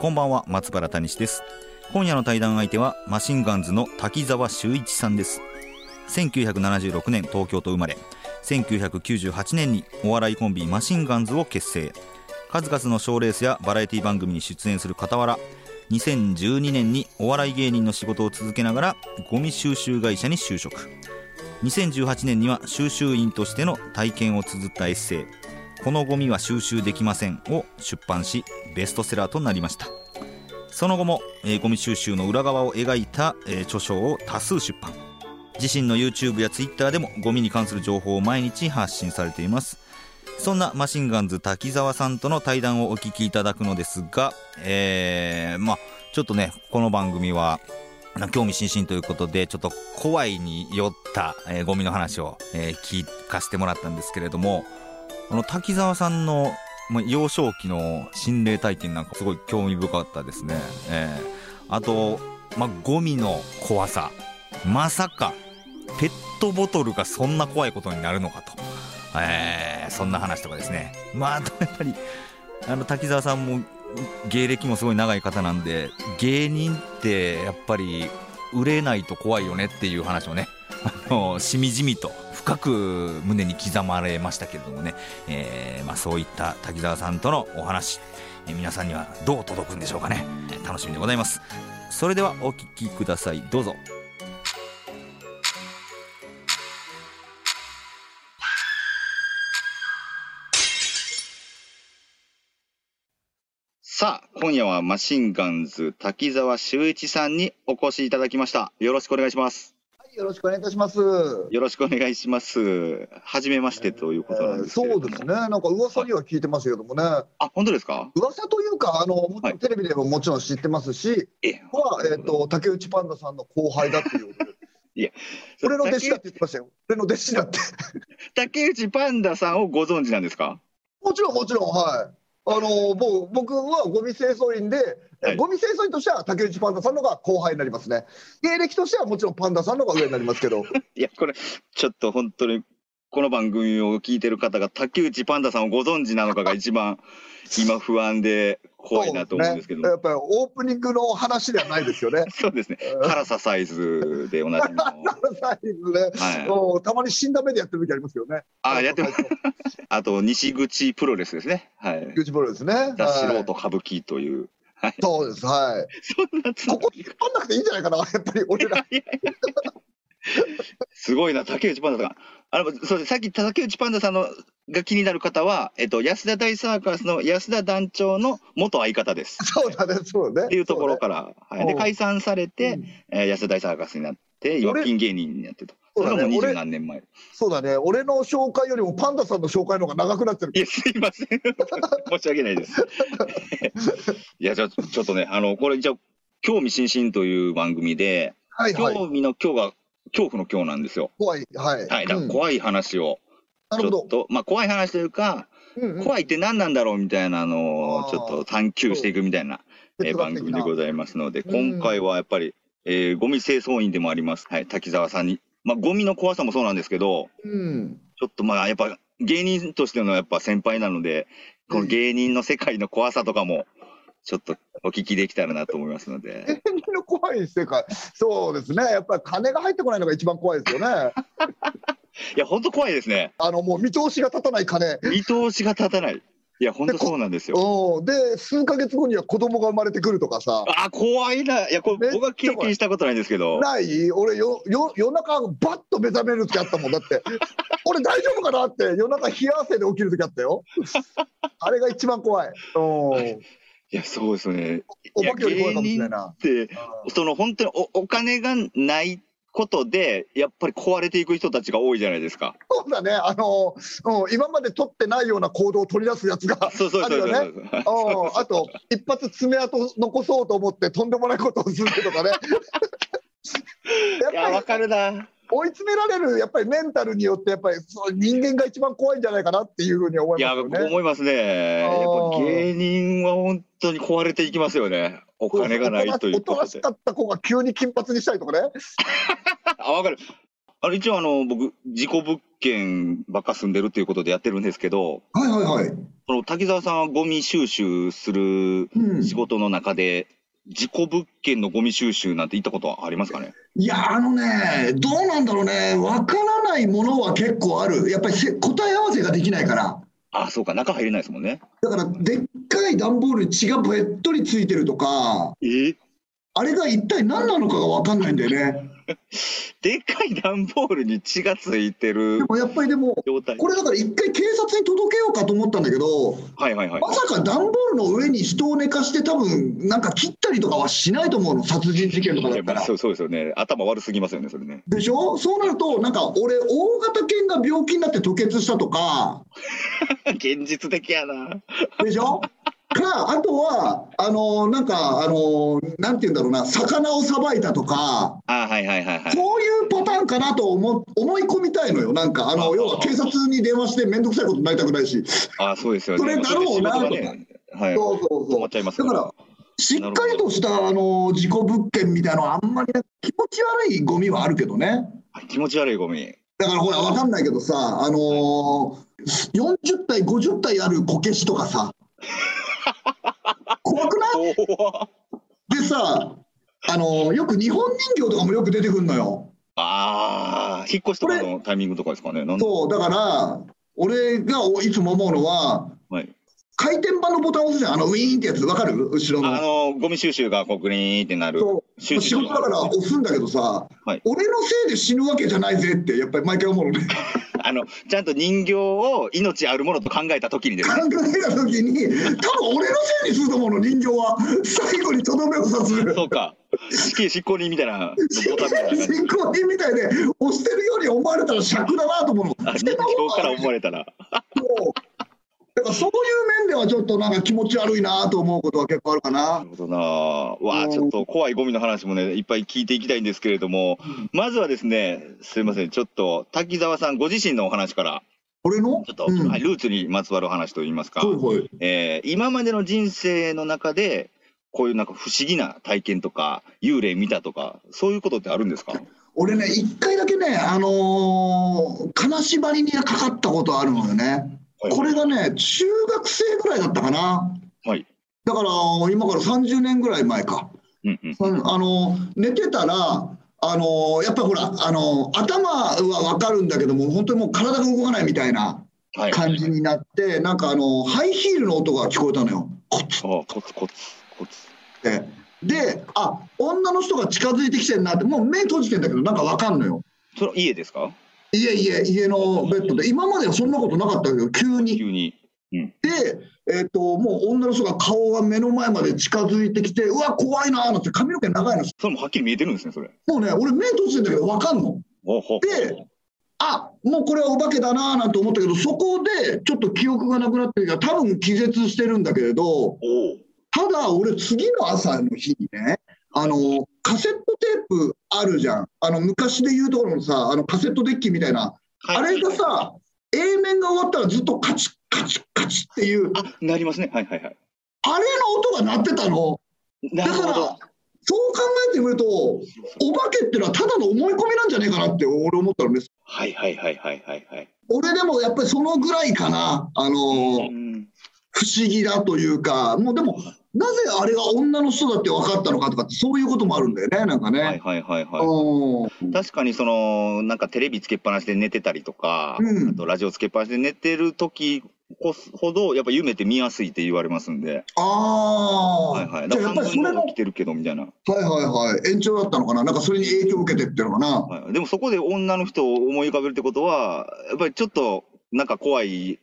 こんばんは松原谷志です。今夜の対談相手はマシンガンズの滝沢秀一さんです。1976年東京と生まれ。1998年にお笑いコンビマシンガンズを結成。数々の賞レースやバラエティ番組に出演する傍ら2012年にお笑い芸人の仕事を続けながらゴミ収集会社に就職。2018年には収集員としての体験を綴ったエッセイ「このゴミは収集できません」を出版しベストセラーとなりました。その後も、えー、ゴミ収集の裏側を描いた、えー、著書を多数出版。自身の YouTube や Twitter でもゴミに関する情報を毎日発信されています。そんなマシンガンズ滝沢さんとの対談をお聞きいただくのですが、えー、まあちょっとねこの番組は興味津々ということでちょっと怖いに酔った、えー、ゴミの話を、えー、聞かせてもらったんですけれどもこの滝沢さんの幼少期の心霊体験なんかすごい興味深かったですね、えー、あと、ま、ゴミの怖さ。まさかペットボトルがそんな怖いことになるのかと、えー、そんな話とかですね。まあやっぱりあの滝沢さんも芸歴もすごい長い方なんで芸人ってやっぱり売れないと怖いよねっていう話をね。あのしみじみと。深く胸に刻まれましたけれどもね、えー、まあ、そういった滝沢さんとのお話、えー、皆さんにはどう届くんでしょうかね。楽しみでございます。それではお聴きください。どうぞ。さあ、今夜はマシンガンズ滝沢修一さんにお越しいただきました。よろしくお願いします。はい、よろしくお願いいたします。よろしくお願いします。はじめましてということなんですけそうですね。なんか噂には聞いてますけどもね。あ、本当ですか？噂というか、あの、テレビでももちろん知ってますし、はい、は、えっ、ー、と、竹内パンダさんの後輩だっていう。いや、俺の弟子だって言ってましたよ。俺の弟子だって。竹内パンダさんをご存知なんですか？もちろん、もちろん、はい。あの僕僕はゴミ清掃員で、はい、ゴミ清掃員としては竹内パンダさんのが後輩になりますね。芸歴としてはもちろんパンダさんのが上になりますけど。いや、これ、ちょっと本当に、この番組を聞いてる方が竹内パンダさんをご存知なのかが一番今不安で怖いなと思うんですけど、ね、やっぱりオープニングの話ではないですよね。そうですね。辛さサイズで同じ辛さサイズね、はい、たまに死んだ目でやってる時ありますよね。あ、やってます。あと、西口プロレスですね。はい。西口プロレスね。ザ・素人歌舞伎という。はい、そうです、はい。そんなここ引っ張んなくていいんじゃないかな、やっぱり俺ら。すごいな、竹内パンダさん。あの、そうさっき竹内パンダさんのが気になる方は、えっと、安田大サーカスの安田団長の元相方です。そうだね、そうね。っていうところから、ね、はい。で、解散されて、うん、えー、安田大サーカスになって、預金芸人になってと。それがもう二十何年前。そうだね。俺の紹介よりもパンダさんの紹介の方が長くなってる。いや、すいません。申し訳ないです。いや、じゃあ、ちょっとね、あの、これ、じゃ興味津々という番組で、はいはい、興味の今日が恐怖の今日なんですよ。怖い、はい。はい、だから怖い話を、ちょっと、まあ怖い話というか、うんうん、怖いって何なんだろうみたいなのをちょっと探求していくみたいな、え番組でございますので、今回はやっぱり、えー、ゴミ清掃員でもあります、はい、滝沢さんに、まあゴミの怖さもそうなんですけど、うん、ちょっとまあやっぱ芸人としてのやっぱ先輩なので、この芸人の世界の怖さとかも、ちょっとお聞きできたらなと思いますので。の 怖い世界、そうですね、やっぱり金が入ってこないのが一番怖いですよね。いや、本当怖いですね。あのもう見通しが立たない金。見通しが立たない。いや、本当そうなんですよ。で、数か月後には子供が生まれてくるとかさ。あ、怖いな。いや、これ僕は経験したことないんですけど。ない？俺よ、よ、夜中、バッと目覚める時あったもん。だって、俺大丈夫かなって、夜中冷や汗で起きる時あったよ。あれが一番怖い。うん。いや、そうですね。お化けより怖いかもしれないな。って、その本当におお金がないことで、やっぱり壊れていく人たちが多いじゃないですか。そうだね、あのうん、今まで取ってないような行動を取り出すやつがあるよね。うんあと、一発爪痕残そうと思って、とんでもないことをするとかね。やっぱりわかるな。追い詰められる、やっぱりメンタルによって、やっぱりそう人間が一番怖いんじゃないかなっていうふうに思いや、いますよね。僕思いますね。やっぱ芸人は本当に壊れていきますよね。お金がないというおとことで。なしかった子が急に金髪にしたりとかね。あ、わかる。あの、一応あの、僕、事故物件ばっか住んでるっていうことでやってるんですけど、はいはいはい。その滝沢さんはゴミ収集するうん仕事の中で、事故物件のゴミ収集なんて行ったことはありますかね？いや、あのね、どうなんだろうね、わからないものは結構ある、やっぱりせ答え合わせができないから、あ、そうか、中入れないですもんね。だから、でっかい段ボールに血がべっとりついてるとか、え？あれが一体何なのかがわかんないんだよね。でっかい段ボールに血がついてるでもやっぱりでも。これだから一回警察に届けようかと思ったんだけど、はいはいはい。まさか段ボールの上に人を寝かして、多分なんか切ったりとかはしないと思うの、殺人事件とかだったらまあそ。うそうですよね。頭悪すぎますよね、それね。でしょ？そうなると、なんか俺、大型犬が病気になって吐血したとか、現実的やな。でしょ？か、あとは、あのなんか、あのなんて言うんだろうな、魚をさばいたとか、あはいはいはいはい。そういうパターンかなと思思い込みたいのよ、なんか、ああの要は警察に電話して、面倒くさいことになりたくないし、あそうですよね。それだろうなまあそれで仕事がねはい。そうそうそう止まっ。ちゃいますだから、しっかりとしたあの事故物件みたいなのは、あんまりね気持ち悪いゴミはあるけどね。気持ち悪いゴミ。だからほら、わかんないけどさ、あのー40体、50体あるこけしとかさ、怖くない？でさ、あのーよく日本人形とかもよく出てくるのよ。ああ、引っ越しとかの？タイミングとかですかね？なんそう、だから、俺がいつも思うのは、はい。回転板のボタン押すじゃん、あのウィーンってやつ、わかる？後ろの。あの、ゴミ収集がこうグリーンってなる。仕事だから押すんだけどさ、はい俺のせいで死ぬわけじゃないぜって、やっぱり毎回思うのね。あの、ちゃんと人形を命あるものと考えた時にですね。考えた時に、多分俺のせいにすると思うの、人形は。最後にとどめを刺す。そうか。死刑執行人みたいな、ボタンみたいな感じ。進行人みたいで押してるように思われたら尺だなと思うの。あ人形から思われたら。そうだからそういう面ではちょっとなんか気持ち悪いなと思うことは結構あるかな。なるほどな。わあ、ちょっと怖いゴミの話もね、いっぱい聞いていきたいんですけれども、まずはですね、すいません、ちょっと滝沢さんご自身のお話から、俺の？ちょっと、うん。はいルーツにまつわる話といいますか、はいはい。えー今までの人生の中で、こういうなんか不思議な体験とか、幽霊見たとか、そういうことってあるんですか？俺ね、一回だけね、あのー金縛りにかかったことあるのよね。はいこれがね、中学生ぐらいだったかな。はい。だから、今から30年ぐらい前か。うんうん。うんあの寝てたら、あのやっぱりほら、あの頭は分かるんだけども、本当にもう体が動かないみたいなはい。感じになって、なんかあのハイヒールの音が聞こえたのよ、コツあコツコツ、コツ。って。で、あ女の人が近づいてきてるなって、もう目閉じてんだけど、なんか分かんのよ。それ家ですか？家、家、家のベッドで、今まではそんなことなかったけど、急に。急に。で、えっともう女の人が顔が目の前まで近づいてきて、うわ、怖いなーなんて、髪の毛長いの、それもはっきり見えてるんですね、それ。もうね、俺、目閉じてんだけど、分かんの。であもうこれはお化けだなーなんて思ったけど、そこでちょっと記憶がなくなってるから、多分気絶してるんだけれど。ただ俺、次の朝の日にね、あのカセットテープあるじゃん、あの昔で言うところのさ、あのカセットデッキみたいな、はいあれがさ、A 面が終わったらずっとカチッカチッカチッっていう、あ、なりますね。はいはいはい。あれの音が鳴ってたの。なるほど。だから、そう考えてみると、お化けっていうのはただの思い込みなんじゃねえかなって俺思ったのね。はいはいはいはいはいはい。俺でもやっぱりそのぐらいかな、あのーうん不思議だというか、もうでも、なぜあれが女の人だって分かったのかとかって、そういうこともあるんだよね、なんかね。はいはいはいはい。うん。確かにそのなんかテレビつけっぱなしで寝てたりとか、うん。あとラジオつけっぱなしで寝てる時ほどやっぱ夢って見やすいって言われますんで、ああ、はいはい、じゃあやだから半っぱりそれの、分の起きてるけどみたいな、はいはいはい、延長だったのかな、なんかそれに影響を受けてっていうのかな？はい、でもそこで女の人を思い浮かべるってことはやっぱりちょっとなんか怖い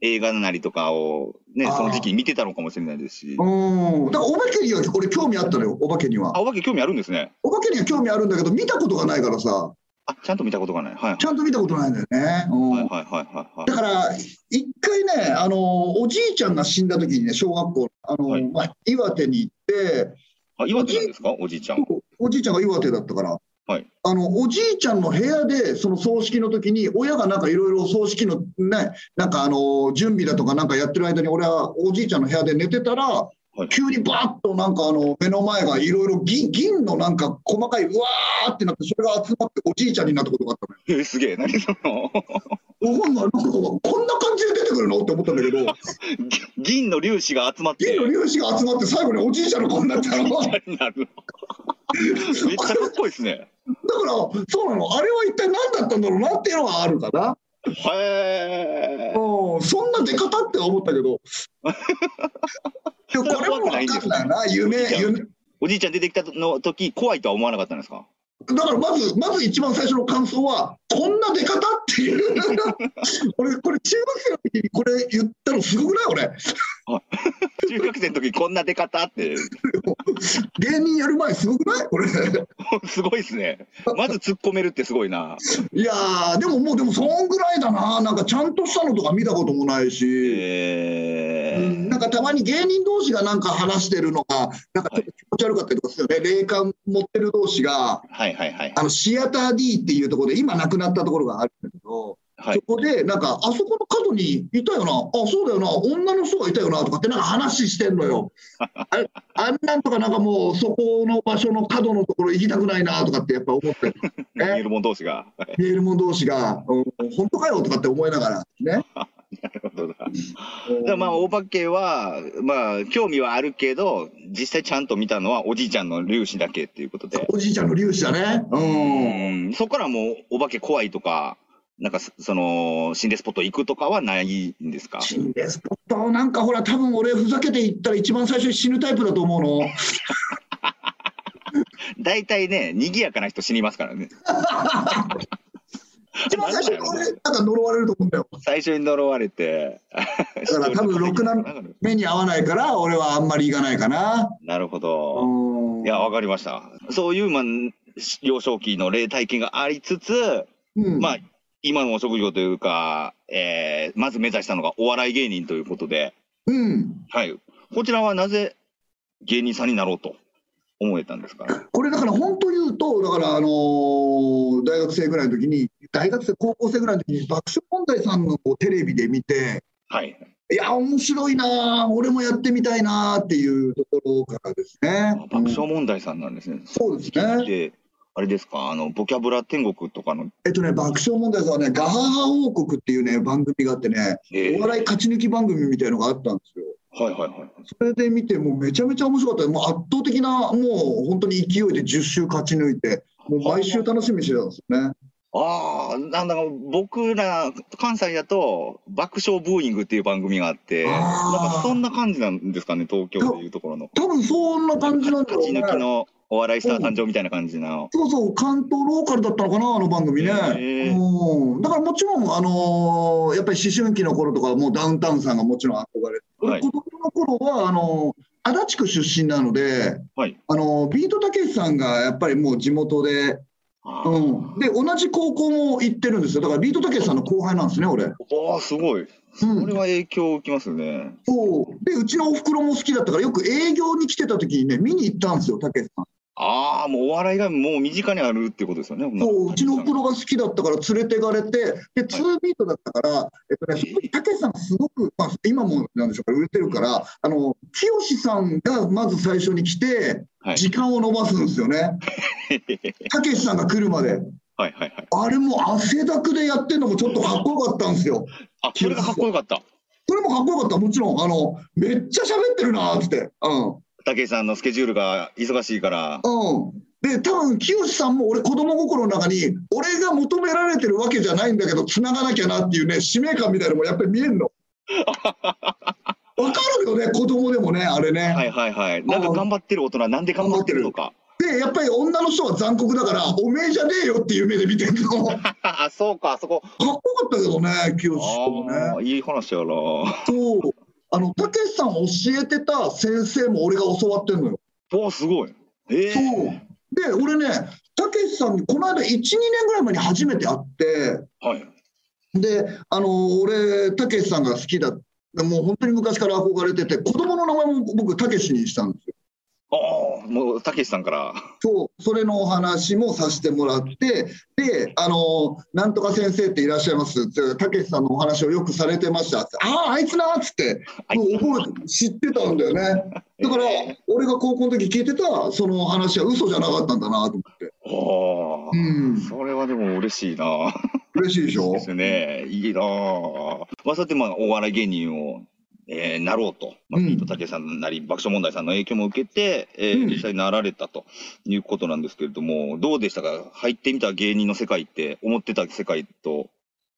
映画なりとかをね、その時期に見てたのかもしれないですし。うん。だからお化けには俺興味あったのよ、お化けにはあ、。お化け興味あるんですね。お化けには興味あるんだけど、見たことがないからさ、あ、ちゃんと見たことがない。はい。ちゃんと見たことないんだよね。うんはいはいはいはいはい。だから、一回ね、あの、おじいちゃんが死んだ時にね、小学校、あの、はいまあ、岩手に行って、あ、岩手なんですか？おじいちゃん。おじいちゃんが岩手だったから、はいあのおじいちゃんの部屋で、その葬式の時に、親がなんかいろいろ葬式のね、なんかあの準備だとかなんかやってる間に、俺はおじいちゃんの部屋で寝てたら、い急にバーッとなんかあの目の前がいろいろ銀銀のなんか細かい、うわーってなって、それが集まっておじいちゃんになったことがあったのよ。えー、すげえ。何その？なんかこんな感じで出てくるの？って思ったんだけど、銀の粒子が集まって。銀の粒子が集まって、最後におじいちゃんの顔になったの？めっちゃかっこいいですね。ら、そうなの、あれは一体何だったんだろうなっていうのはあるかな。へーうんそんな出方って思ったけど。でもこれも分かんないな、夢、夢。おじいちゃん出てきたの時怖いとは思わなかったんですか？だからまず、まず一番最初の感想は、こんな出方っていう。俺、これ中学生の時にこれ言ったのすごくない？俺。中学生の時こんな出方って 芸人やる前すごくない？これ。すごいですね。まず突っ込めるってすごいな。いやー、でももう、でもそんぐらいだな。なんかちゃんとしたのとか見たこともないし。えうんなんかたまに芸人同士がなんか話してるのが、なんかちょっと気持ち悪かったりとかするよね、霊感持ってる同士が、はいはいはい。あのシアター D っていうところで、今なくなったところがあるんだけど、はいそこで、なんか、あそこの角にいたよな、あそうだよな、女の人がいたよなとかって、なんか話してんのよ。ああんなんとか、なんかもう、そこの場所の角のところ行きたくないなとかって、やっぱ思って、見えるもん同士が。メールも同士が、うん本当かよとかって思いながら、ね。なるほどな。だまあ、お化けは、まあ、興味はあるけど、実際ちゃんと見たのはおじいちゃんの粒子だけっていうことで。おじいちゃんの粒子だね。うんうんそこからもう、お化け怖いとか、なんかそ、その、心霊スポット行くとかはないんですか？心霊スポット、なんかほら、多分俺、ふざけて言ったら一番最初に死ぬタイプだと思うの。大体ね、賑やかな人死にますからね。一番最初に俺、なんか呪われると思うんだよ。最初に呪われて。だから多分ろくな目に合わないから、俺はあんまり行かないかな。なるほど。いや、わかりました。そういう、まあ、幼少期の霊体験がありつつ、うん、まあ、今のお職業というか、えーまず目指したのがお笑い芸人ということで、うん。はい。こちらはなぜ芸人さんになろうと思えたんですか？これだから本当言うと、だからあのー大学生ぐらいの時に、大学生、高校生ぐらいの時に爆笑問題さんのこうテレビで見て、はい。いや、面白いなあ、俺もやってみたいなあっていうところからですね。爆笑問題さんなんですね。そうですね。で、あれですか、あの、ボキャブラ天国とかの、えっとね、爆笑問題さんはね、ガハハ王国っていうね、番組があってね、えーお笑い勝ち抜き番組みたいのがあったんですよ。はいはいはい。それで見て、もうめちゃめちゃ面白かった。もう圧倒的な、もう本当に勢いで10週勝ち抜いて、もう毎週楽しみにしてたんですよね。ああ、なんだか僕ら、関西だと、爆笑ブーイングっていう番組があって、なんかそんな感じなんですかね、東京でいうところの。多分そんな感じなんだろうね勝ち抜。きのお笑いスター誕生みたいな感じの。そうそう、関東ローカルだったのかな、あの番組ね。へーうん、だからもちろん、あのーやっぱり思春期の頃とか、もうダウンタウンさんがもちろん憧れて、はい俺、子供の頃はあのー足立区出身なので、はい。あのービートたけしさんがやっぱりもう地元で、あうーん、で同じ高校も行ってるんですよ、だからビートたけしさんの後輩なんですね、俺。おーすごい。うんこれは影響を受けますね。そうでうちのおふくろも好きだったから、よく営業に来てた時にね、見に行ったんですよ、たけしさん。ああ、もうお笑いがもう身近にあるっていうことですよね。そううちのおふくろが好きだったから連れてかれて、で、2ビートだったから、えっとね、たけしさんがすごく、まあ、今もなんでしょうか、売れてるから、あの、清さんがまず最初に来て、はい。時間を延ばすんですよね。たけしさんが来るまで。はいはいはい。あれも汗だくでやってるのもちょっとかっこよかったんですよ。あ、それがかっこよかった。それもかっこよかった。もちろん、あの、めっちゃ喋ってるなって。うん。武井さんのスケジュールが忙しいから。うん。で、多分清さんも俺、子供心の中に、俺が求められてるわけじゃないんだけど、繋がなきゃなっていうね、使命感みたいなのもやっぱり見えんの。わかるよね、子供でもね、あれね。はいはいはい。なんか頑張ってる大人、なんで頑張ってるのか。で、で、やっぱり女の人は残酷だから、おめえじゃねえよっていう目で見てるの。か っあ、そうか、そこ。こよかったけどね、清志師匠もね。いい話やな。そう。あの、たけしさん教えてた先生も俺が教わってんのよ。おすごい。ええそう。で、俺ね、たけしさんにこの間1、2年ぐらい前に初めて会って、はい。で、あの、俺、たけしさんが好きだ。もう本当に昔から憧れてて、子供の名前も僕、たけしにしたんですよ。ああ、もう、たけしさんから。そう、それのお話もさせてもらって、で、あの、なんとか先生っていらっしゃいますって、たけしさんのお話をよくされてましたって、ああ、あいつなっつって、もう覚えて、知ってたんだよね。だから、俺が高校の時聞いてた、その話は嘘じゃなかったんだなと思って。ああ、うん、それはでも嬉しいな。嬉しいでしょ？ですね。いいなあ。まあ、そうやってまあ、お笑い芸人を、えーなろうと。まあ、うんビートたけしさんなり、爆笑問題さんの影響も受けて、えーうん実際になられたということなんですけれども、どうでしたか？入ってみた芸人の世界って、思ってた世界と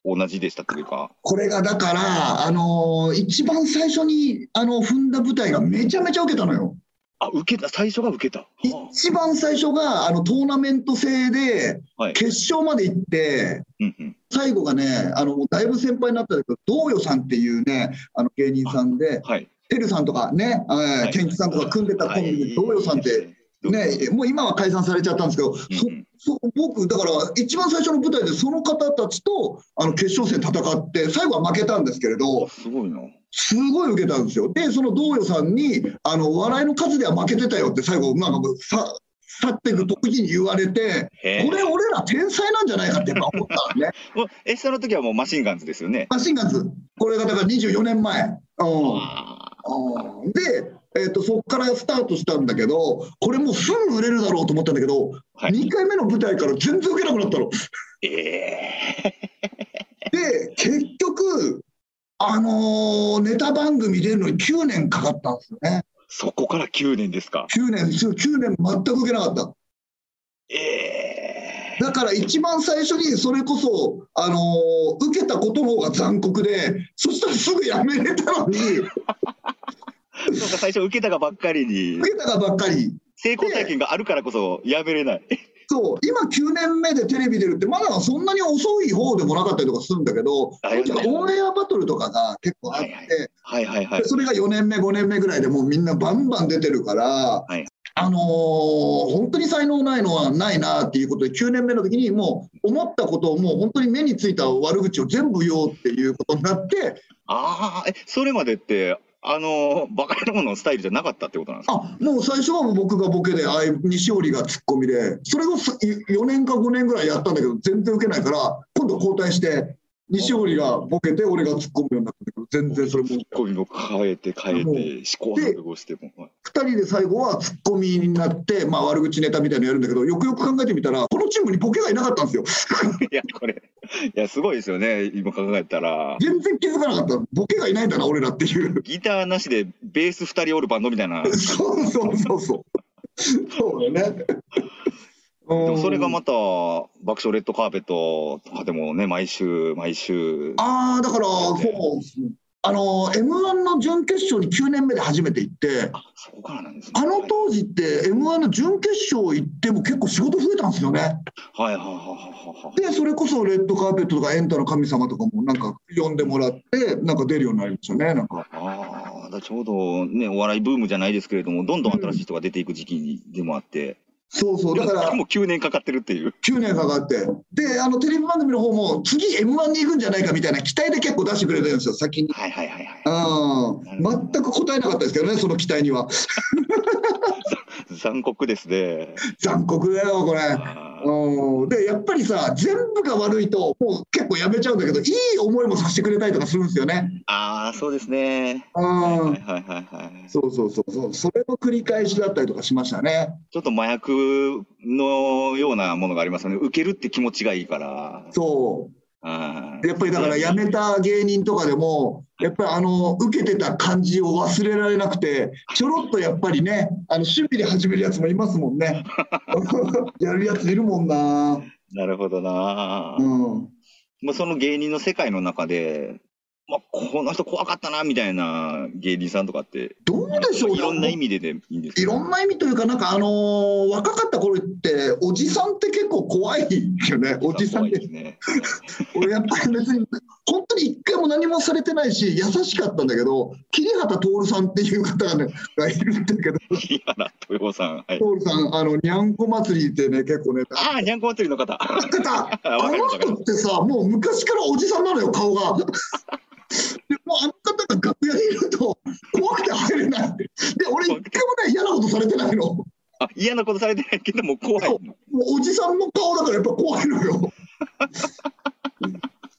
同じでしたというか。これがだから、あの一番最初にあの踏んだ舞台がめちゃめちゃ受けたのよ。あ、受けた、最初が受けた。は一番最初があのトーナメント制で。決勝まで行って、うんうん。最後がね、あのだいぶ先輩になったんだけど、道与さんっていうね、あの芸人さんで、はい。てるさんとかね、えーケンキさんとか組んでたコンビで、道与さんって、ね、もう今は解散されちゃったんですけど、うんそ僕、だから一番最初の舞台でその方たちとあの決勝戦戦って、最後は負けたんですけれど、すごいな。すごい受けたんですよ。で、その道与さんに、あの笑いの数では負けてたよって、最後、なんかさ去っていく時に言われて、へこれ、俺ら天才なんじゃないかってやっぱ思ったのね。え、その時はもうマシンガンズですよね。マシンガンズ、これがだから24年前。うんで、えー、とそこからスタートしたんだけど、これもうすぐ売れるだろうと思ったんだけど、はい2回目の舞台から全然受けなくなったの。ーえで、結局、あのーネタ番組出るのに9年かかったんですよね。そこから9年ですか。9年、9年全く受けなかった。ええだから一番最初にそれこそ、あのー受けたことの方が残酷で、そしたらすぐやめれたのに、そうか、最初受けたがばっかりに、受けたがばっかり。成功体験があるからこそやめれない。そう、今9年目でテレビ出るって、まだそんなに遅い方でもなかったりとかするんだけど、あよかったオンエアバトルとかが結構あって、はいはい。はいはいで。それが4年目、5年目ぐらいでもうみんなバンバン出てるから、はい。あのー本当に才能ないのはないなっていうことで、9年目の時にもう思ったことをもう本当に目についた悪口を全部言おうっていうことになって、ああ、え、それまでって、あの、バカ野郎のスタイルじゃなかったってことなんですか？あもう最初は僕がボケで、あ西織がツッコミで、それをす4年か5年ぐらいやったんだけど、全然受けないから、今度交代して、西織がボケて、俺がツッコむようになったけど、全然それも、2コミも変えて変えて、試行錯誤しても。はい人で最後はツッコミになって、まあ、悪口ネタみたいなのやるんだけど、よくよく考えてみたら、このチームにボケがいなかったんですよ。いや、これ、いや、すごいですよね、今考えたら。全然気づかなかった、ボケがいないんだな、俺らっていう。ギターなしでベース2人おるバンドみたいな。でそうそうそうそう。そうだよね。もそれがまた、爆笑レッドカーペットとかでもね、毎週、毎週。ああ、だから、そう、あの、M1 の準決勝に9年目で初めて行って、あ、そこからなんですね。あの当時って、M1 の準決勝行っても結構仕事増えたんですよね。はいはいはいはいはい。で、それこそレッドカーペットとかエンタの神様とかもなんか呼んでもらって、なんか出るようになりましたね、なんか。ああ、だちょうどね、お笑いブームじゃないですけれども、どんどん新しい人が出ていく時期でもあって、そうそう、だからもう9年かかってるっていう。9年かかって。で、あのテレビ番組の方も次 M1 に行くんじゃないかみたいな期待で結構出してくれてるんですよ、先に。はいはいはいはい。うん、全く答えなかったですけどね、その期待には。残酷ですね。残酷だよ、これ。うんでやっぱりさ全部が悪いともう結構やめちゃうんだけどいい思いもさせてくれたりとかするんですよね。あー、そうですね。うはいはいんはいはいはい。そうそうそうそうそれの繰り返しだったりとかしましたね。ちょっと麻薬のようなものがありますよね。受けるって気持ちがいいから。そあうやっぱりだから辞めた芸人とかでもやっぱりあの受けてた感じを忘れられなくてちょろっとやっぱりねあの趣味で始めるやつもいますもんね。やるやついるもんな。なるほどな。うんまあ、その芸人の世界の中で、まあ、この人怖かったなみたいな芸人さんとかって、どうでしょうねいろんな意味ででいいんですいろんな意味というか、なんかあのー若かった頃って、おじさんって結構怖いよね、おじさんです。ね。俺やっぱり別に、本当に一回も何もされてないし、優しかったんだけど、桐畑徹さんっていう方が,、ね、がいるんだけど、木原豊さん。はい。徹さん、あの、にゃんこ祭りってね、結構ね、ああ、にゃんこ祭りの方。あの人ってさ、もう昔からおじさんなのよ、顔が。でもうあの方が楽屋にいると怖くて入れない。で、俺一回もね、嫌なことされてないの。もあ、嫌なことされてないけども怖い。うおじさんの顔だからやっぱ怖いのよ。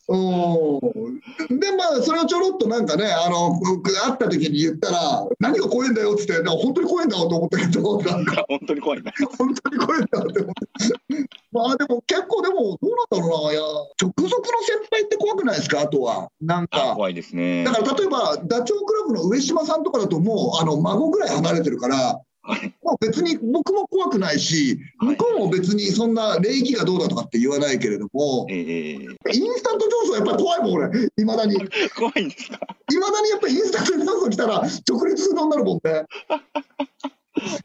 うんでまあそれをちょろっとなんかねあの会った時に言ったら何が怖いんだよっつって本当に怖いんだよと思ったけど なんか。本当に怖いな。本当に怖いんだって思って。まあでも結構でもどうなんだろうな。いや直属の先輩って怖くないですか？あとは。なんあか怖いですね。だから例えばダチョウ倶楽部の上島さんとかだともうあの孫ぐらい離れてるからはい。もう別に僕も怖くないし向こうも別にそんな礼儀がどうだとかって言わないけれどもええインスタント上昇やっぱり怖いもん俺いまだにい怖いんですか？まだにやっぱりインスタント上昇来たら直立するのになるもんね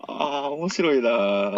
ああ、面白いな。う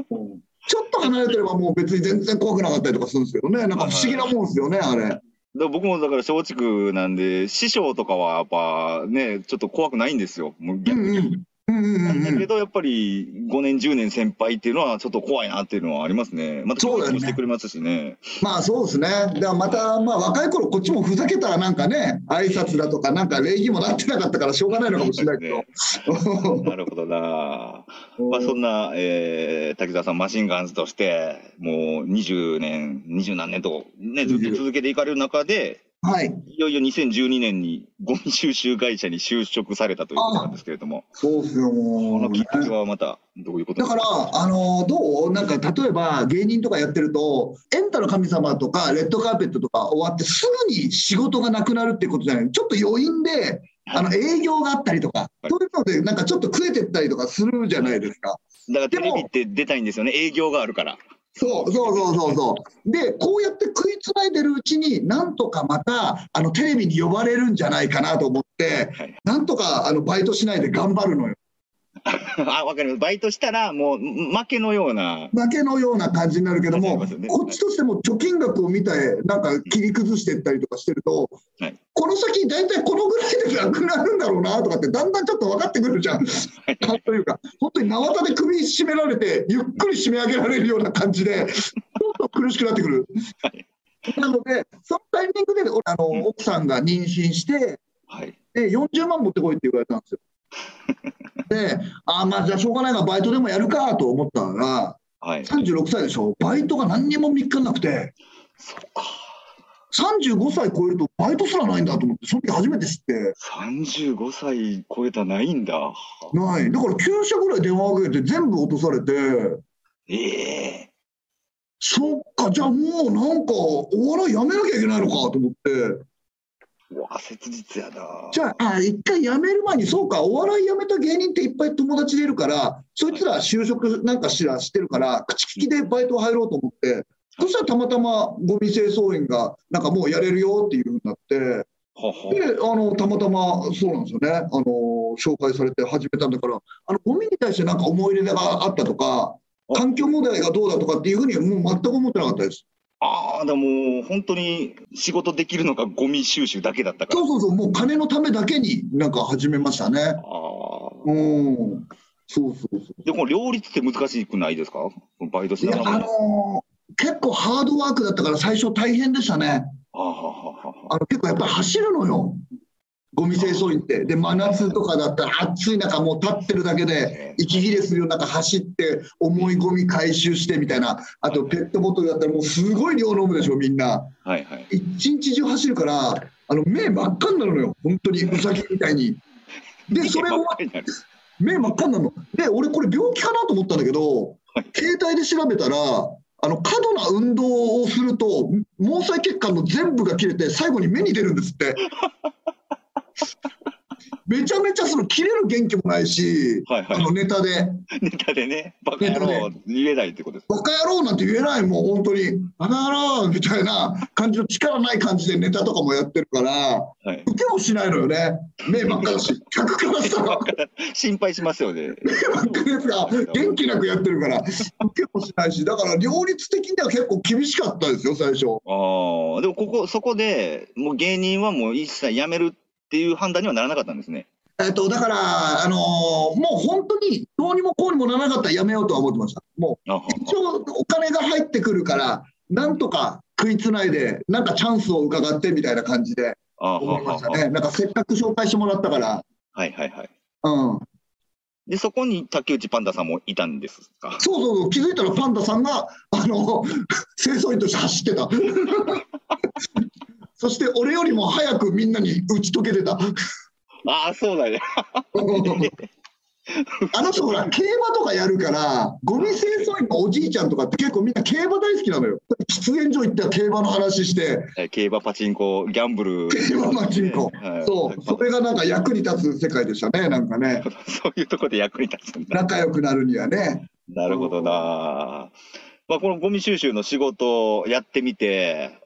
んちょっと離れてればもう別に全然怖くなかったりとかするんですけどねなんか不思議なもんですよねあれだ僕もだから松竹なんで師匠とかはやっぱねちょっと怖くないんですよ。逆に。うんうんなんうんだけどやっぱり5年10年先輩っていうのはちょっと怖いなっていうのはありますね。またそうだよね教育もしてくれますしね。まあそうですね。だからまた、まあ若い頃こっちもふざけたなんかね、挨拶だとかなんか礼儀もなってなかったからしょうがないのかもしれないけど。なるほどな。まあそんな、えー、滝沢さんマシンガンズとしてもう20年20何年とねずっと続けていかれる中ではい、いよいよ2012年にゴミ収集会社に就職されたということなんですけれども。そうですよ、こもう。のきっかけはまたどういうことだから、あのどうなんか例えば芸人とかやってると、エンタの神様とか、レッドカーペットとか終わってすぐに仕事がなくなるってことじゃない、ちょっと余韻で、あの営業があったりとか、そういうので、なんかちょっと食えてったりとかするじゃないですか。だからテレビって出たいんですよね。営業があるから。そうそうそうそうそう。で、こうやって食いつないでるうちに、なんとかまたあのテレビに呼ばれるんじゃないかなと思って、はいなんとかあのバイトしないで頑張るのよ。あ、わかります。バイトしたら、もう、ん負けのような。負けのような感じになるけども、ねこっちとしても貯金額を見て、なんか切り崩していったりとかしてると、はいこの先、大体このぐらいでなくなるんだろうなとかって、だんだんちょっと分かってくるじゃん。というか、本当に縄田で首絞められて、ゆっくり締め上げられるような感じで、ちょっと苦しくなってくる。はいなので、そのタイミングで俺あの、うん奥さんが妊娠して、はい。で40万持ってこいって言われたんですよ。で、ああ、まあじゃあしょうがないからバイトでもやるかと思ったら、はい。36歳でしょ、バイトが何にも3日なくて、そっか。35歳超えるとバイトすらないんだと思って、その時初めて知って、35歳超えたないんだ。ない。だから9社ぐらい電話かけて全部落とされて、ええそっか、じゃあもうなんかお笑いやめなきゃいけないのかと思って、うわ、切実やな。じゃあ、あ一回辞める前に、そうか、お笑い辞めた芸人っていっぱい友達でいるから、そいつら就職なんかしらしてるから、口利きでバイト入ろうと思って、そしたらたまたまゴミ清掃員が、なんかもうやれるよっていうふうになって、ははであのたまたまそうなんですよね。あの、紹介されて始めたんだから、あのゴミに対してなんか思い入れがあったとか、環境問題がどうだとかっていうふうにはもう全く思ってなかったです。ああ、でも本当に仕事できるのがゴミ収集だけだったから。そうそうそう、もう金のためだけになんか始めましたね。ああ。うん、そうそうそう。で、この両立って難しくないですか？バイトしながらも。のー結構ハードワークだったから最初大変でしたね。あの結構やっぱり走るのよ。ゴミ清掃員って。で、真夏とかだったら暑い中もう立ってるだけで息切れするような中走って重いゴミ回収してみたいな。あとペットボトルだったらもうすごい量飲むでしょ、みんな。はいはい。一日中走るから、あの目真っ赤になるのよ。本当にウサギみたいに。で、それを目真っ赤になるの。で、俺これ病気かなと思ったんだけどはい、携帯で調べたら、あの過度な運動をすると、毛細血管の全部が切れて、最後に目に出るんですって。めちゃめちゃその切れる元気もないし、はいはい。あのネタで、ネタでね、バカ野郎言えないってことです。バカ野郎なんて言えないもん、本当に、バカ野郎みたいな感じの力ない感じでネタとかもやってるから、はい。受けもしないのよね、目ばっかだし、客からしたら、心配しますよね。目ばっかのやつが 元気なくやってるから、受けもしないし、だから両立的には結構厳しかったですよ、最初。ああ、でもここ、そこでもう芸人はもう一切辞めるっていう判断にはならなかったんですね。えっと、だから、あのーもう本当にどうにもこうにもならなかったらやめようとは思ってました。もう一応お金が入ってくるから、なんとか食いつないで、なんかチャンスを伺ってみたいな感じで思いましたはね。なんかせっかく紹介してもらったから、はいはいはい。うん。で、そこに竹内パンダさんもいたんですか？そうそうそう、気づいたらパンダさんが、あの、清掃員として走ってた。そして俺よりも早くみんなに打ち解けてた。ああ、そうだね。あの人ほら競馬とかやるからゴミ清掃員のおじいちゃんとかって結構みんな競馬大好きなのよ喫煙所行っては競馬の話してえ競馬、パチンコ、ギャンブル。競馬パチンコはいそうそれがなんか役に立つ世界でしたねなんかね そういうところで役に立つんだ。仲良くなるにはねなるほどな。まあ、このゴミ収集の仕事をやってみて、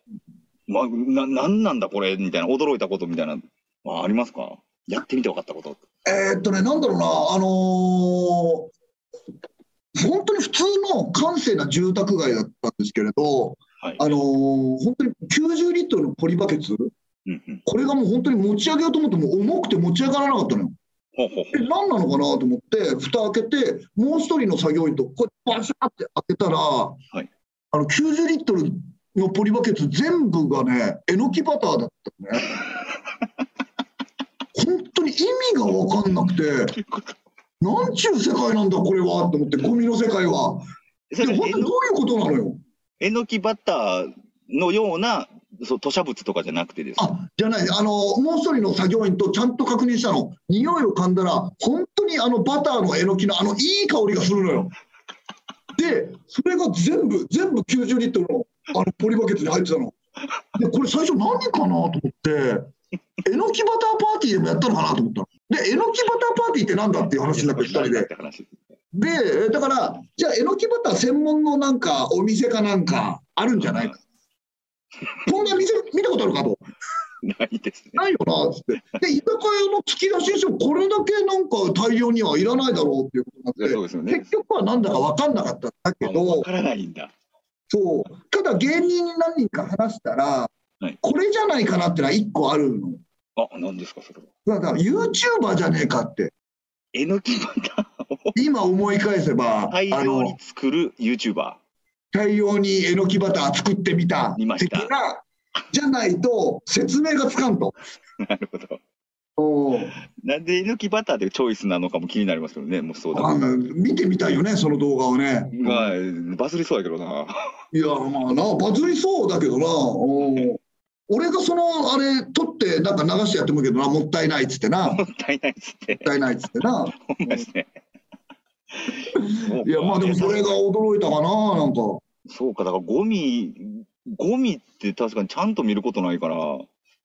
まあ、な、なんなんだこれみたいな、驚いたことみたいな、まあ、ありますか？やってみて分かったこと。えーっとねなんだろうなあのー本当に普通の閑静な住宅街だったんですけれど、はい。あのー本当に90リットルのポリバケツ？うんうん。これがもう本当に持ち上げようと思っても重くて持ち上がらなかったのよほうほうほえ何なのかなと思って蓋開けてもう一人の作業員とこうやってバシャって開けたら、いあの90リットルのポリバケツ全部がねえのきバターだったのね。本当に意味が分かんなくて。なんちゅう世界なんだこれはと思ってゴミの世界は。で本当にどういうことなのよ。えのきバターのようなそう吐砂物とかじゃなくてですか？あじゃない。あのもう一人の作業員とちゃんと確認したの。匂いを噛んだら本当にあのバターのえのきのあのいい香りがするのよ。でそれが全部全部90リットルのあのポリバケツに入ってたのでこれ最初何かなと思ってえのきバターパーティーでもやったのかなと思ったのでえのきバターパーティーってなんだっていう話になって2人ででだからじゃあえのきバター専門のなんかお店かなんかあるんじゃないかこんな店見たことあるかとないですね。ないよなっつって。で、居酒屋の突き出しにしても、これだけなんか大量にはいらないだろうっていうことになって、そうでね。結局はなんだか分かんなかったんだけど、分からないんだ。そう、ただ芸人に何人か話したらはい、これじゃないかなってのは1個あるの。あ、何ですか、それは。だから YouTuber じゃねえかって、えのきバターを今思い返せば、あ大量にの作る YouTuber。大量にえのきバター作ってみた的な、じゃないと説明がつかんと。なるほど。うんなんでえのきバターでチョイスなのかも気になりますけどね、もうそうだあの見てみたいよね、その動画をね。まあ、バズりそうやけどな。いや、まあな、バズりそうだけどな。うん俺がその、あれ、撮って、なんか流してやってもいいけどな、もったいないっつってな。もっもったいないっつって。たいないっつってな。ほんまですね。いや、まあでもそれが驚いたかな、なんか。そうか、だからゴミ、ゴミって確かにちゃんと見ることないから、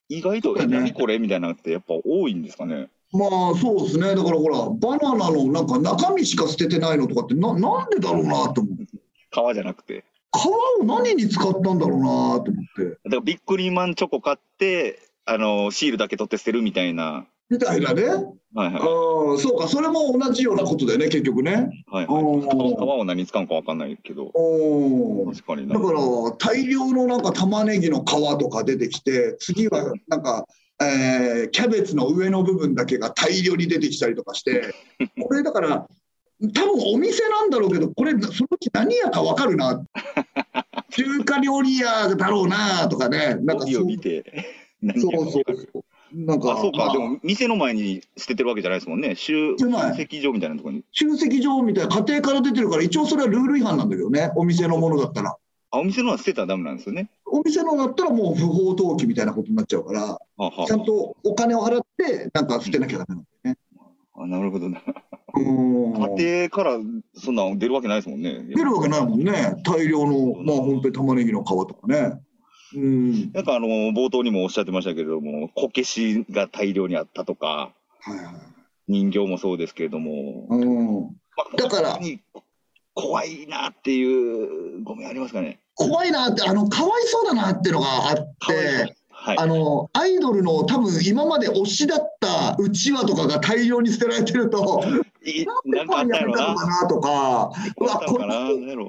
意外と、え、何これみたいなのってやっぱ多いんですかね？まあそうですね。だからほら、バナナのなんか中身しか捨ててないのとかって、ななんでだろうなと思って。皮じゃなくて。皮を何に使ったんだろうなと思って。だからビックリマンチョコ買って、あの、シールだけ取って捨てるみたいな。みたいなね。はいはい。ああ、そうか、それも同じようなことだよね、結局ね。はいはい。皮おを何に使うかわかんないけど。お確かにな。だから大量のなんか玉ねぎの皮とか出てきて次はなんか、えーキャベツの上の部分だけが大量に出てきたりとかして。これだから多分お店なんだろうけどこれそのうち何屋か分かるな。中華料理屋だろうなとかね。なんかそう。そうそうそうなんかあ、そうか。まあでも、店の前に捨ててるわけじゃないですもんね。集積場みたいなところに。集積場みたいな家庭から出てるから一応それはルール違反なんだけどねお店のものだったらあ、お店のは捨てたらダメなんですよね。お店のだったらもう不法投棄みたいなことになっちゃうからちゃんとお金を払って、なんか捨てなきゃダメなんだよね。あなるほどな。うん家庭からそんなん出るわけないですもんね。出るわけないもんね。大量の、まあ本当に玉ねぎの皮とかね。うん。なんかあの冒頭にもおっしゃってましたけれども、こけしが大量にあったとか、はいはい人形もそうですけれども、うん、まあだから怖いなっていうゴミありますかね？怖いなって、あの、かわいそうだなっていうのがあって、はい。あの、アイドルの多分今まで推しだったうちわとかが大量に捨てられてると、いなんなんかあったやろなでファンやめたの。かなとか、うわ、こ。れ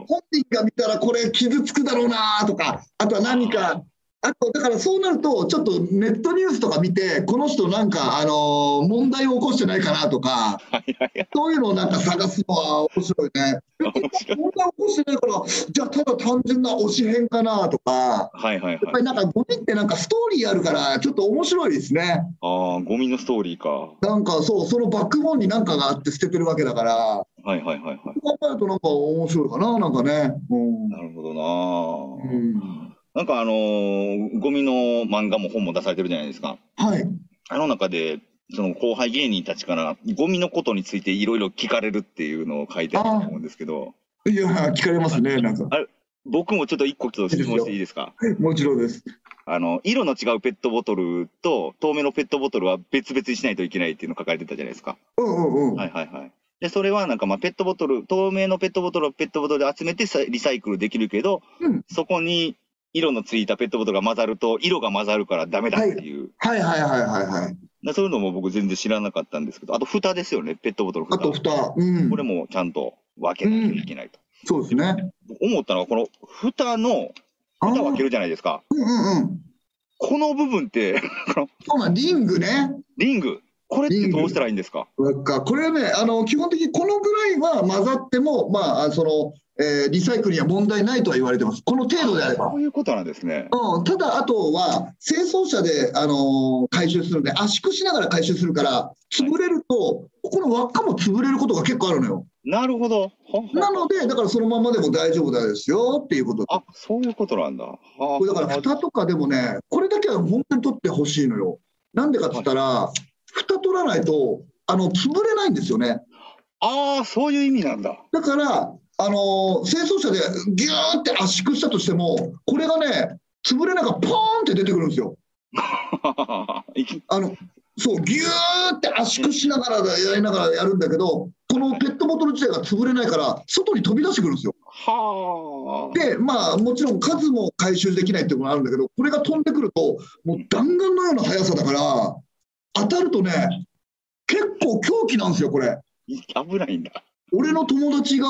本人が見たらこれ傷つくだろうなとか、あとは何か、あとだからそうなると、ちょっとネットニュースとか見て、この人なんか、あのー問題を起こしてないかなとか、はいはいはい。そういうのをなんか探すのは面白いね。問題起こしてないから、じゃあただ単純な推し変かなとか、はいはいやっぱはい。りなんかゴミってなんかストーリーあるから、ちょっと面白いですね。ああ、ゴミのストーリーか。はなんかそう、そのバックボーンに何かがあって捨ててるわけだから、いはいはいはい。考えるとなんか面白いかな、なんかね。うんなるほどな。うんなんかあのーゴミの漫画も本も出されてるじゃないですか。はい。あの中で、その後輩芸人たちからゴミのことについていろいろ聞かれるっていうのを書いてあると思うんですけど、いや、聞かれますね、なんか。僕もちょっと一個ちょっと質問していいですか？もちろんです。あの、色の違うペットボトルと透明のペットボトルは別々にしないといけないっていうの書かれてたじゃないですか。うんうんうん。はいはいはい。で、それはなんかまあペットボトル、透明のペットボトルをペットボトルで集めてさリサイクルできるけど、うんそこに色のついたペットボトルが混ざると色が混ざるからダメだっていう。はいはいはいはいはい。でそういうのも僕全然知らなかったんですけど、あと蓋ですよね、ペットボトル蓋。あと蓋。うんこ。れもちゃんと分けないといけないと。そうですね。思ったのは、この蓋の、あ蓋分けるじゃないですか。うんうんうん。この部分って、そうなん、リングね。リング、これってどうしたらいいんですか？これはね、あの基本的にこのぐらいは混ざっても、まあ、あその、えーリサイクルには問題ないとは言われてます。この程度であれば。こういうことなんですね。うん、ただ、あとは清掃車で、あのー回収するので、圧縮しながら回収するから、潰れると、ここの輪っかも潰れることが結構あるのよ。なるほど。はなので、だからそのままでも大丈夫だですよっていうこと。あ、そういうことなんだ。はあこれだから蓋とかでもね、これだけは本当に取ってほしいのよ。なんでかっつったら、蓋取らないと、あの潰れないんですよね。ああ、そういう意味なんだ。だから、あのー清掃車でギューって圧縮したとしても、これがね、潰れないからポーンって出てくるんですよ。あのそう、ぎゅーって圧縮しながらやりながらやるんだけど、このペットボトル自体が潰れないから、外に飛び出してくるんですよ。はあ。で、まあ、もちろん数も回収できないっていうのがあるんだけど、これが飛んでくると、もう弾丸のような速さだから、当たるとね、結構狂気なんですよ、これ。い危ないんだ。俺の友達が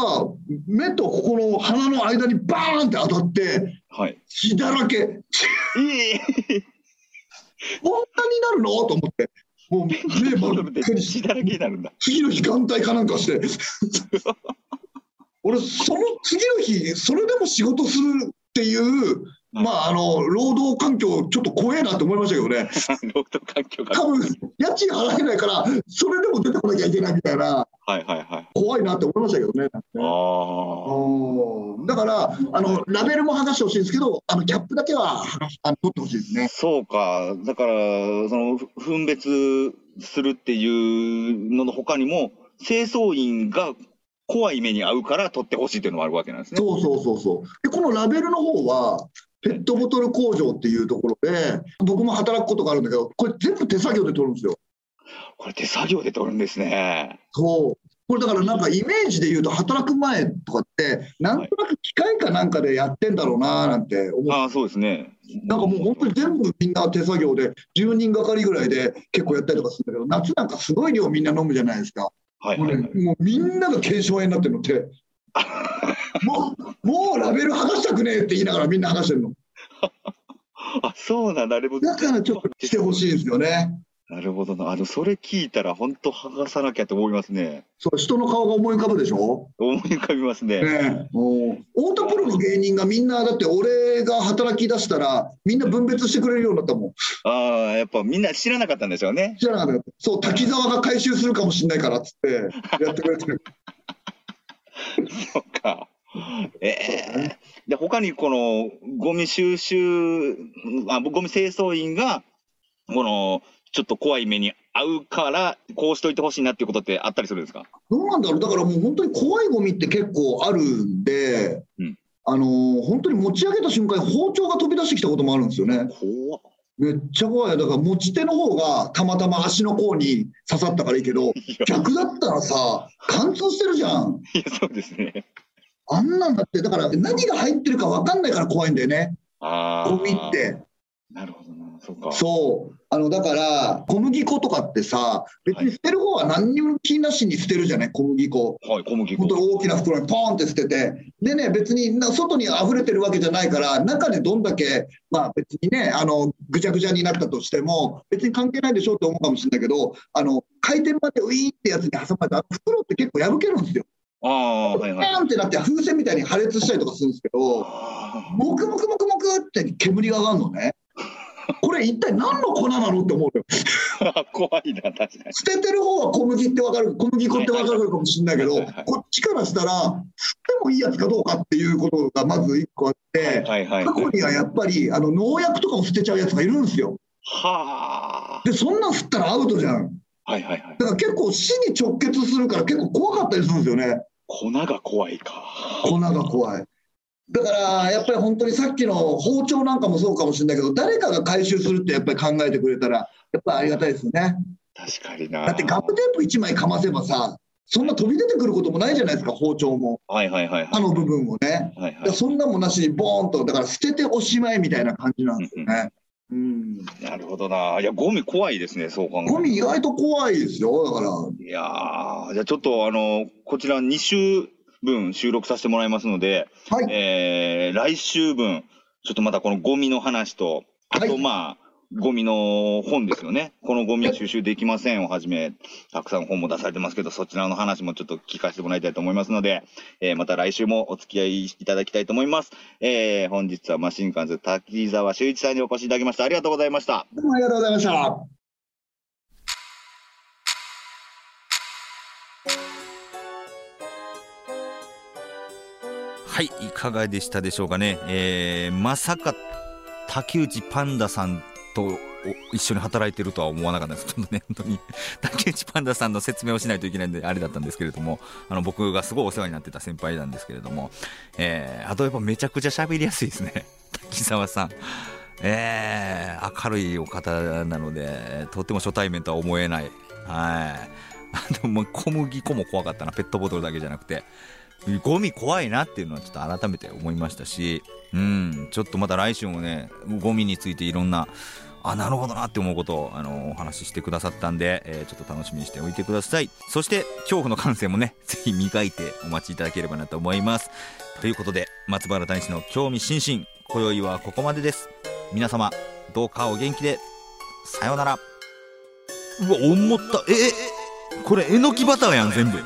目とここの鼻の間にバーンって当たって、はい。血だらけ、ええこんなになるの？と思って、もう目真っ赤にし血だらけになるんだ。次の日眼帯かなんかして。俺その次の日それでも仕事するっていうまああの労働環境ちょっと怖えなって思いましたけどね 労働環境が。多分家賃払えないからそれでも出てこなきゃいけないみたいなはいはいはい。怖いなって思いましたけどねあうんだからあのラベルも剥がしてほしいんですけどあのキャップだけは剥がしあの取ってほしいですあ。ねそうか。だから、その、ふ分別するっていうのの他にも、清掃員が怖い目に遭うから取ってほしいっていうのもあるわけなんですね。そうそうそうそう。で、このラベルの方は、ペットボトル工場っていうところで、僕も働くことがあるんだけど、これ全部手作業で取るんですよ。これ手作業で取るんですね。そう。これだからなんかイメージで言うと働く前とかって、なんとなく機械かなんかでやってんだろうななんて思う。ああ、そうですね。なんかもう本当に全部みんな手作業で、10人がかりぐらいで結構やったりとかするんだけど、夏なんかすごい量みんな飲むじゃないですか。もうはいはいはい。ねもうみんなが腱鞘炎になってるのって、もう、もうラベル剥がしたくねえって言いながらみんな剥がしてるの。あ、そうなんだ。あれもだからちょっとしてほしいですよね。なるほどな。あの、それ聞いたら、本当剥がさなきゃと思いますね。そう人の顔が思い浮かぶでしょ、思い浮かびますね。ねえ、太田プロの芸人がみんなだって俺が働き出したらみんな分別してくれるようになったもんああ、やっぱみんな知らなかったんでしょうね。知らなかったそう滝沢が回収するかもしれないからっつってやってくれてるそうか。ええで、他にこの、ゴミ収集、あ、ゴミ清掃員が、この、ちょっと怖い目に遭うから、こうしといてほしいなっていうことってあったりするんですか？どうなんだろう。だからもう本当に怖いゴミって結構あるんで、うん。あのー本当に持ち上げた瞬間に包丁が飛び出してきたこともあるんですよね。めっちゃ怖い。よだから持ち手の方がたまたま足の甲に刺さったからいいけど 逆だったらさ貫通してるじゃん。いやそうですね。あんなんだってだから何が入ってるか分かんないから怖いんだよね。ああゴミって。なるほどなそうあのだから小麦粉とかってさ別に捨てる方は何にも気なしに捨てるじゃない？小麦粉。はい小麦粉。本当に大きな袋にポーンって捨てて、でね、別にな外に溢れてるわけじゃないから、中でどんだけ、まあ別にね、あのぐちゃぐちゃになったとしても、別に関係ないでしょって思うかもしれないけど、あの回転までウィーってやつに挟まれたら、袋って結構破けるんですよ。ああはいはい。ンってなって、風船みたいに破裂したりとかするんですけど、あもくもくもくもくって煙が上がるのね。これ一体何の粉なのって思うよ。ー 怖いな確かに捨ててる方は小麦ってわかる、小麦粉ってわかるかもしれないけどはいはいはい、こっちからしたら、捨てもいいやつかどうかっていうことがまず一個あって、はいはい過去にはやっぱりあの農薬とかを捨てちゃうやつがいるんですよ。はあで、そんなん吸ったらアウトじゃん。はいはいはいだから結構死に直結するから結構怖かったりするんですよね。粉が怖いか粉が怖い。だからやっぱり本当にさっきの包丁なんかもそうかもしれないけど、誰かが回収するってやっぱり考えてくれたら、やっぱりありがたいですよね。確かになだってガムテープ1枚かませばさ、そんな飛び出てくることもないじゃないですか、包丁も。はいはいはいはい刃の部分をね。はいはいそんなもんなしにボーンと、だから捨てておしまいみたいな感じなんですよね。うん。なるほどな。いや、ゴミ怖いですね、そう考えゴミ意外と怖いですよ、だから。いやー、じゃあちょっと、あの、こちら2週分収録させてもらいますので、はい。えー、来週分、ちょっとまたこのゴミの話と、あとはいまあ、ゴミの本ですよね。このゴミは収集できませんをはじめ、たくさん本も出されてますけど、そちらの話もちょっと聞かせてもらいたいと思いますので、えーまた来週もお付き合いいただきたいと思います。えー、本日はマシンカンズ滝沢修一さんにお越しいただきました。ありがとうございました。どうもありがとうございました。はい、いかがでしたでしょうかね。えー、まさか竹内パンダさんと一緒に働いてるとは思わなかったです。ちょっとね、本当に 竹内パンダさんの説明をしないといけないんであれだったんですけれども、あの僕がすごいお世話になってた先輩なんですけれども、えー、あとやっぱめちゃくちゃ喋りやすいですね。滝沢さん。えー、明るいお方なので、とっても初対面とは思えない。はい。あの、も小麦粉も怖かったな、ペットボトルだけじゃなくて。ゴミ怖いなっていうのはちょっと改めて思いましたし、うん、ちょっとまた来週もね、ゴミについていろんな、あ、なるほどなって思うことを、あの、お話ししてくださったんで、えーちょっと楽しみにしておいてください。そして、恐怖の感性もね、ぜひ磨いてお待ちいただければなと思います。ということで、松原谷氏の興味津々、今宵はここまでです。皆様、どうかお元気で、さようなら。うわ、思った。え、これ、えのきバターやん、全部。